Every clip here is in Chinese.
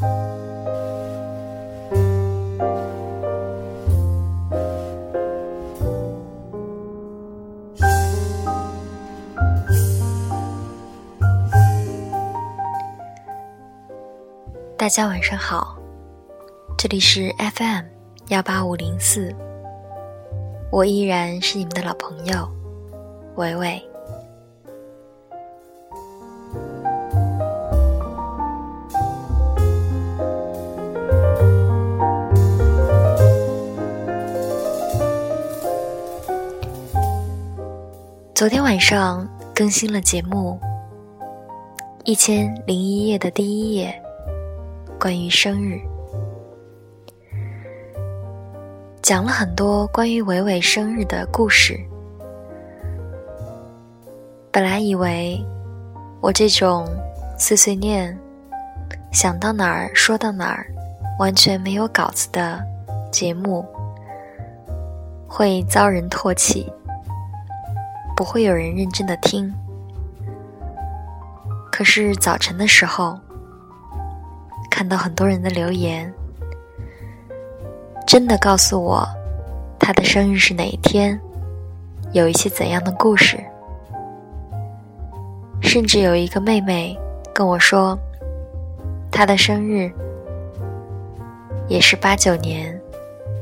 大家晚上好，这里是 FM 幺八五零四，我依然是你们的老朋友维维。昨天晚上更新了节目《一千零一夜》的第一页。关于生日，讲了很多关于伟伟生日的故事。本来以为我这种碎碎念、想到哪儿说到哪儿、完全没有稿子的节目，会遭人唾弃，不会有人认真的听。可是早晨的时候。看到很多人的留言，真的告诉我他的生日是哪一天，有一些怎样的故事。甚至有一个妹妹跟我说，她的生日也是八九年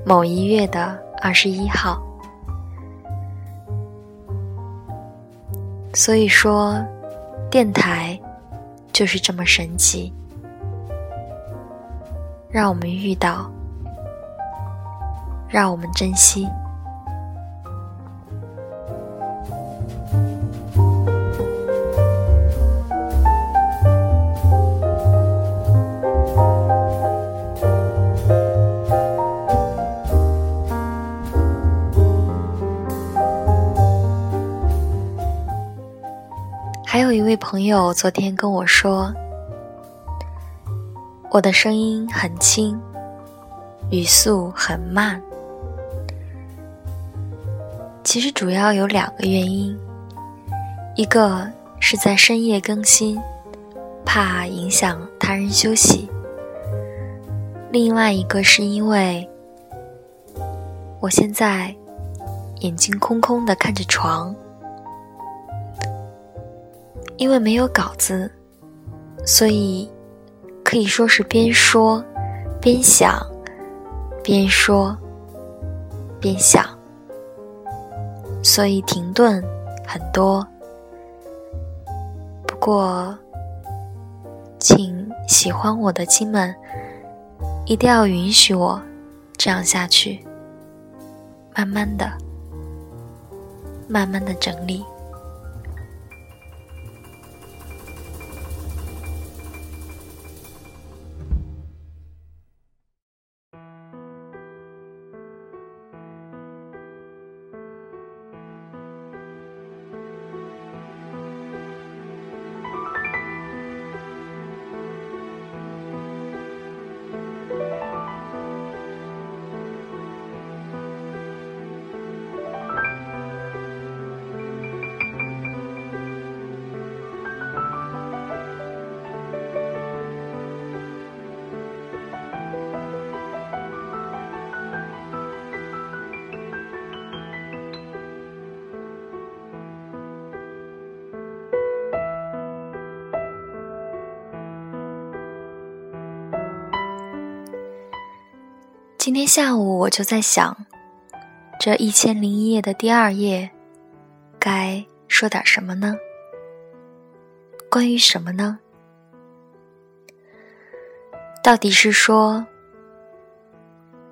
某一月的二十一号。所以说，电台就是这么神奇。让我们遇到，让我们珍惜。朋友昨天跟我说。我的声音很轻，语速很慢。其实主要有两个原因，一个是在深夜更新，怕影响他人休息；另外一个是因为我现在眼睛空空的看着床，因为没有稿子，所以。可以说是边说边想，边说边想，所以停顿很多。不过，请喜欢我的亲们一定要允许我这样下去，慢慢的、慢慢的整理。今天下午我就在想，这一千零一夜的第二页，该说点什么呢？关于什么呢？到底是说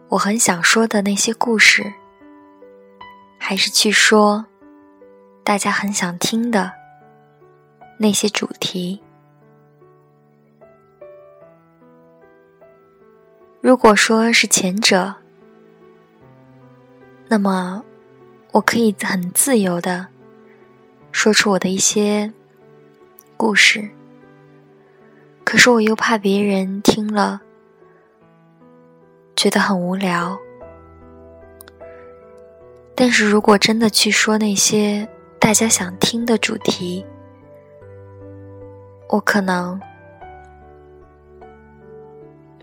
我很想说的那些故事，还是去说大家很想听的那些主题？如果说是前者，那么我可以很自由的说出我的一些故事。可是我又怕别人听了觉得很无聊。但是如果真的去说那些大家想听的主题，我可能。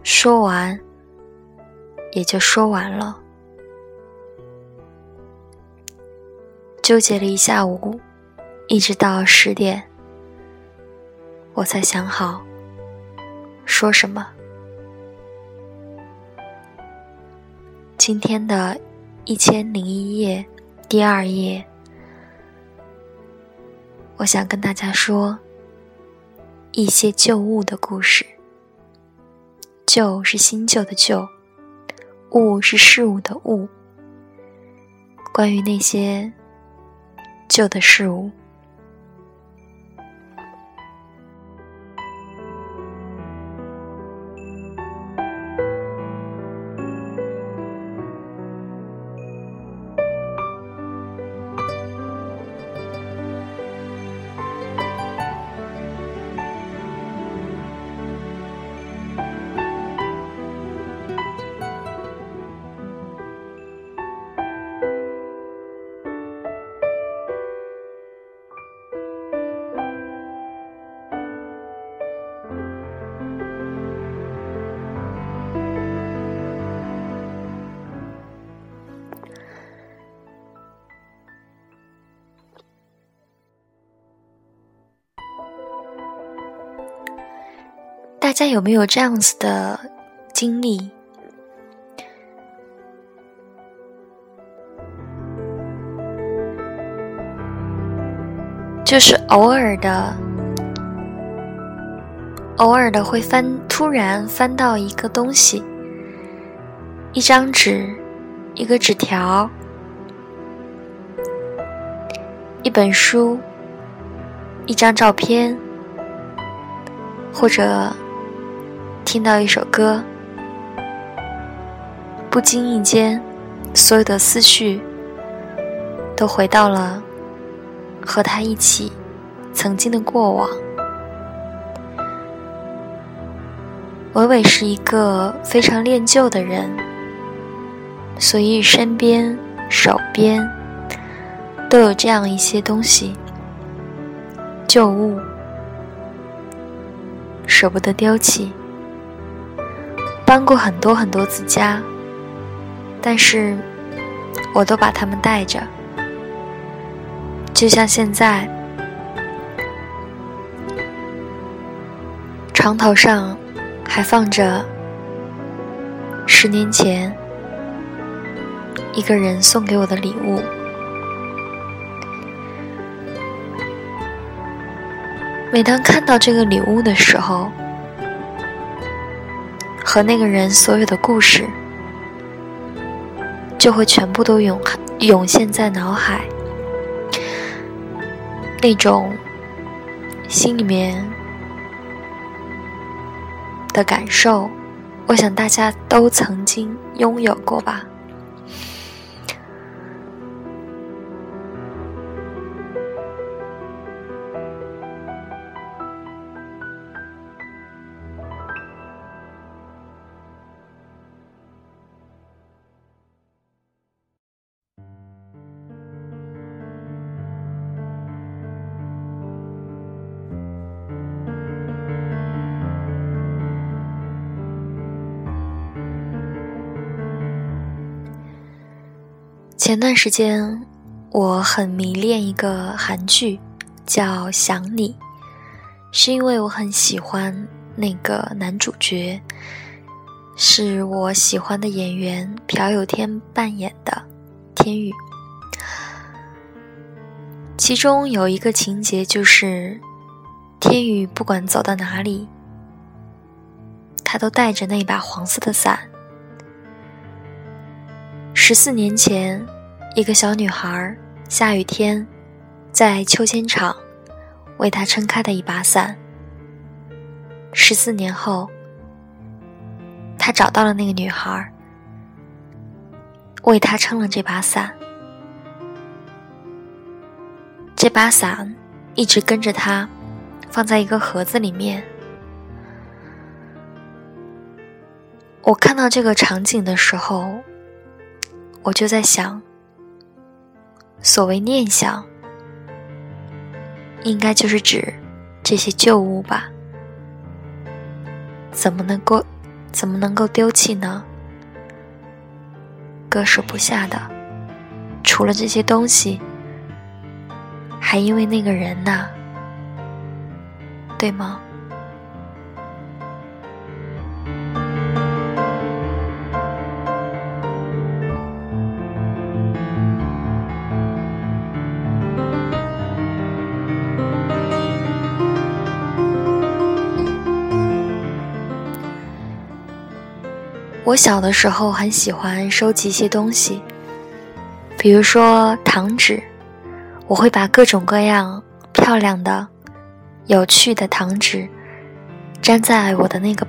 说完也就说完了。纠结了一下午，一直到十点，我才想好说什么。今天的一千零一夜第二页，我想跟大家说一些旧物的故事。旧是新旧的旧，物是事物的物。关于那些。旧的事物。大家有没有这样子的经历？就是偶尔的，偶尔的会翻，突然翻到一个东西，一张纸，一个纸条，一本书，一张照片，或者。听到一首歌，不经意间，所有的思绪都回到了和他一起曾经的过往。伟伟是一个非常恋旧的人，所以身边、手边都有这样一些东西，旧物，舍不得丢弃。搬过很多很多次家，但是我都把它们带着，就像现在，床头上还放着十年前一个人送给我的礼物。每当看到这个礼物的时候，和那个人所有的故事，就会全部都涌涌现在脑海。那种心里面的感受，我想大家都曾经拥有过吧。前段时间，我很迷恋一个韩剧，叫《想你》，是因为我很喜欢那个男主角，是我喜欢的演员朴有天扮演的天宇。其中有一个情节就是，天宇不管走到哪里，他都带着那把黄色的伞。十四年前，一个小女孩下雨天，在秋千场为他撑开的一把伞。十四年后，他找到了那个女孩，为他撑了这把伞。这把伞一直跟着他，放在一个盒子里面。我看到这个场景的时候。我就在想，所谓念想，应该就是指这些旧物吧？怎么能够，怎么能够丢弃呢？割舍不下的，除了这些东西，还因为那个人呐，对吗？我小的时候很喜欢收集一些东西，比如说糖纸，我会把各种各样漂亮的、有趣的糖纸粘在我的那个……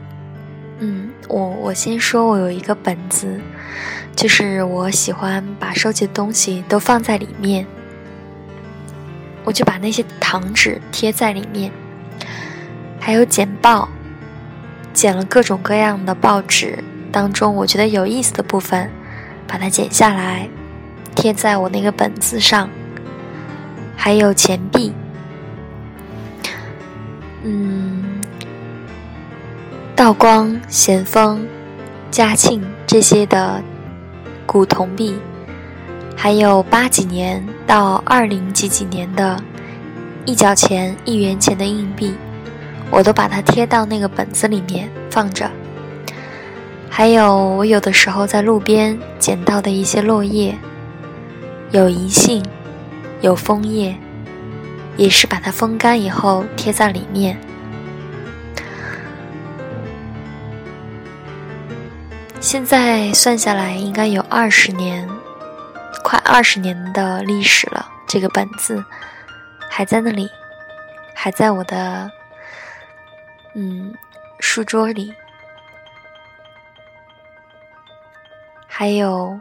嗯，我我先说，我有一个本子，就是我喜欢把收集的东西都放在里面，我就把那些糖纸贴在里面，还有剪报，剪了各种各样的报纸。当中我觉得有意思的部分，把它剪下来，贴在我那个本子上。还有钱币，嗯，道光、咸丰、嘉庆这些的古铜币，还有八几年到二零几几年的一角钱、一元钱的硬币，我都把它贴到那个本子里面放着。还有我有的时候在路边捡到的一些落叶，有银杏，有枫叶，也是把它风干以后贴在里面。现在算下来应该有二十年，快二十年的历史了。这个本子还在那里，还在我的嗯书桌里。还有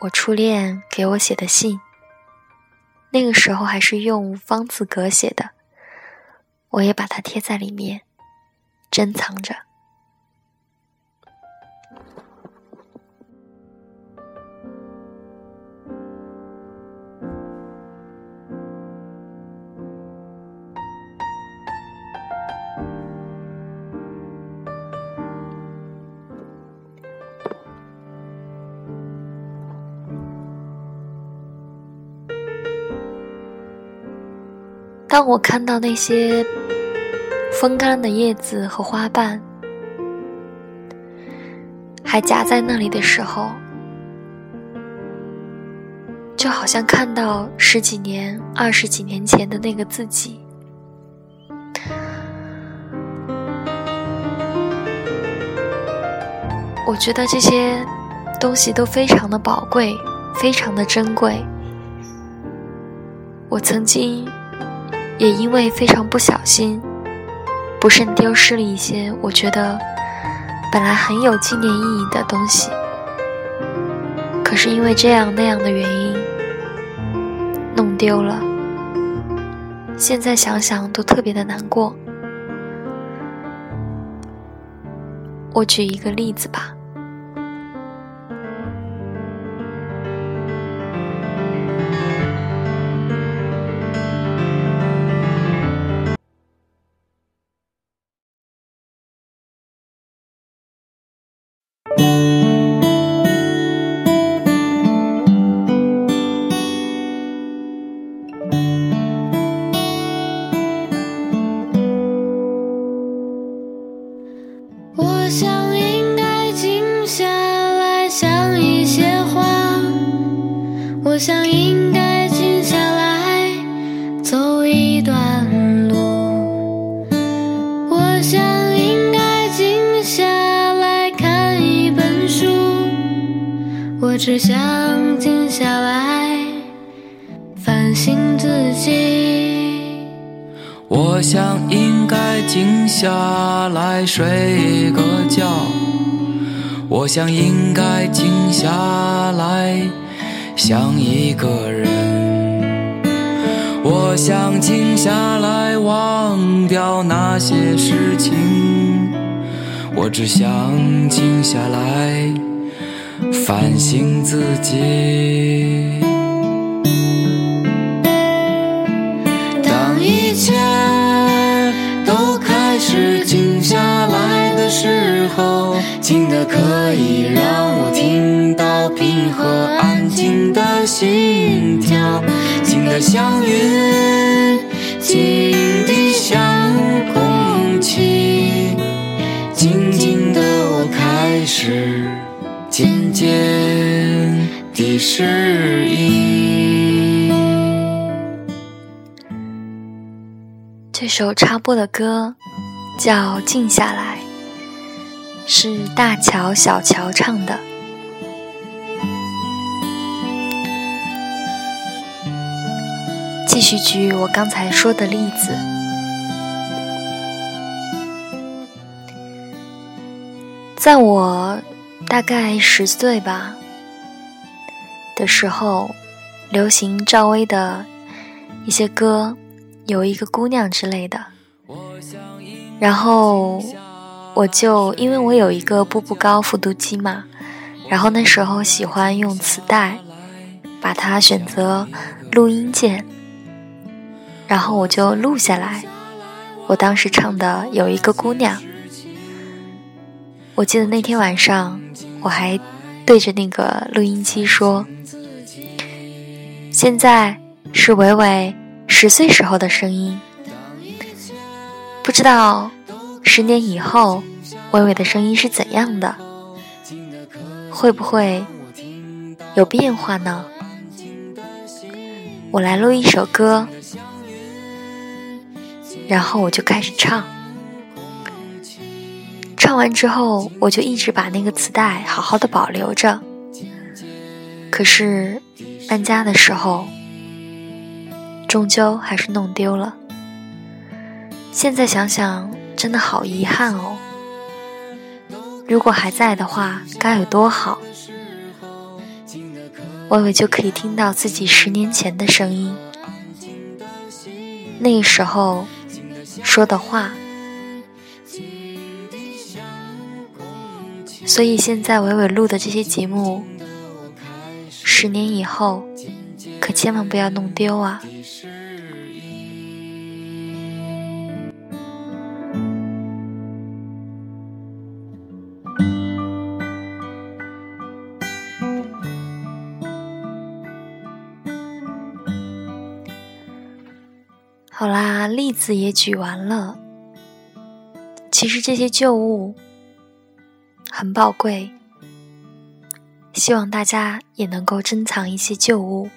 我初恋给我写的信，那个时候还是用方字格写的，我也把它贴在里面，珍藏着。当我看到那些风干的叶子和花瓣还夹在那里的时候，就好像看到十几年、二十几年前的那个自己。我觉得这些东西都非常的宝贵，非常的珍贵。我曾经。也因为非常不小心，不慎丢失了一些我觉得本来很有纪念意义的东西。可是因为这样那样的原因，弄丢了。现在想想都特别的难过。我举一个例子吧。只想静下来反省自己。我想应该静下来睡个觉，我想应该静下来。想一个人，我想静下来，忘掉那些事情。我只想静下来，反省自己。当一切都开始静下来的时候。静的可以让我听到平和安静的心跳，静的像云，静的像空气，静静的我开始渐渐地适应。这首插播的歌叫《静下来》，是大乔、小乔唱的。继续举我刚才说的例子，在我大概十岁吧的时候，流行赵薇的一些歌，有一个姑娘之类的，然后我就因为我有一个步步高复读机嘛，然后那时候喜欢用磁带，把它选择录音键。然后我就录下来，我当时唱的有一个姑娘，我记得那天晚上我还对着那个录音机说：“现在是伟伟十岁时候的声音，不知道十年以后伟伟的声音是怎样的，会不会有变化呢？”我来录一首歌。然后我就开始唱，唱完之后我就一直把那个磁带好好的保留着。可是搬家的时候，终究还是弄丢了。现在想想，真的好遗憾哦。如果还在的话，该有多好！微微就可以听到自己十年前的声音。那时候。说的话，所以现在伟伟录的这些节目，十年以后，可千万不要弄丢啊！好啦，例子也举完了。其实这些旧物很宝贵，希望大家也能够珍藏一些旧物，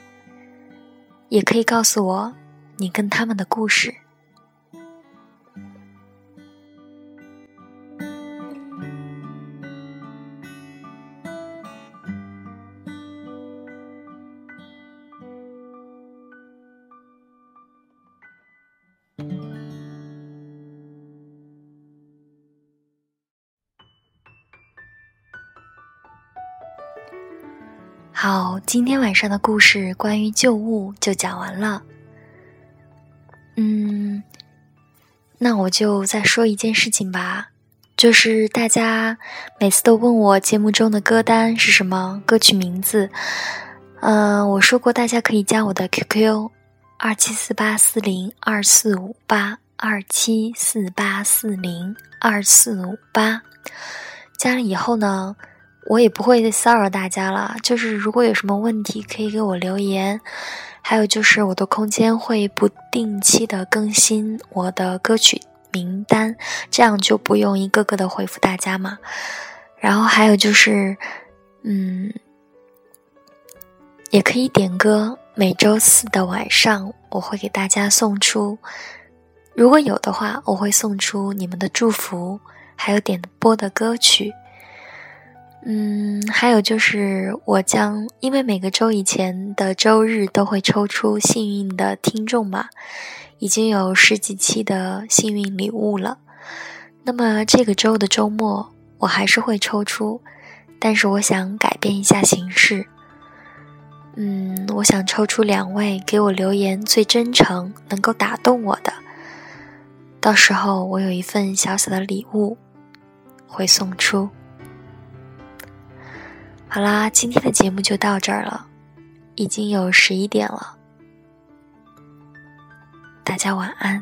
也可以告诉我你跟他们的故事。好，今天晚上的故事关于旧物就讲完了。嗯，那我就再说一件事情吧，就是大家每次都问我节目中的歌单是什么，歌曲名字。嗯，我说过大家可以加我的 QQ，二七四八四零二四五八二七四八四零二四五八，加了以后呢。我也不会骚扰大家了，就是如果有什么问题可以给我留言，还有就是我的空间会不定期的更新我的歌曲名单，这样就不用一个个的回复大家嘛。然后还有就是，嗯，也可以点歌，每周四的晚上我会给大家送出，如果有的话，我会送出你们的祝福，还有点播的歌曲。嗯，还有就是，我将因为每个周以前的周日都会抽出幸运的听众嘛，已经有十几期的幸运礼物了。那么这个周的周末我还是会抽出，但是我想改变一下形式。嗯，我想抽出两位给我留言最真诚、能够打动我的，到时候我有一份小小的礼物会送出。好啦，今天的节目就到这儿了，已经有十一点了，大家晚安。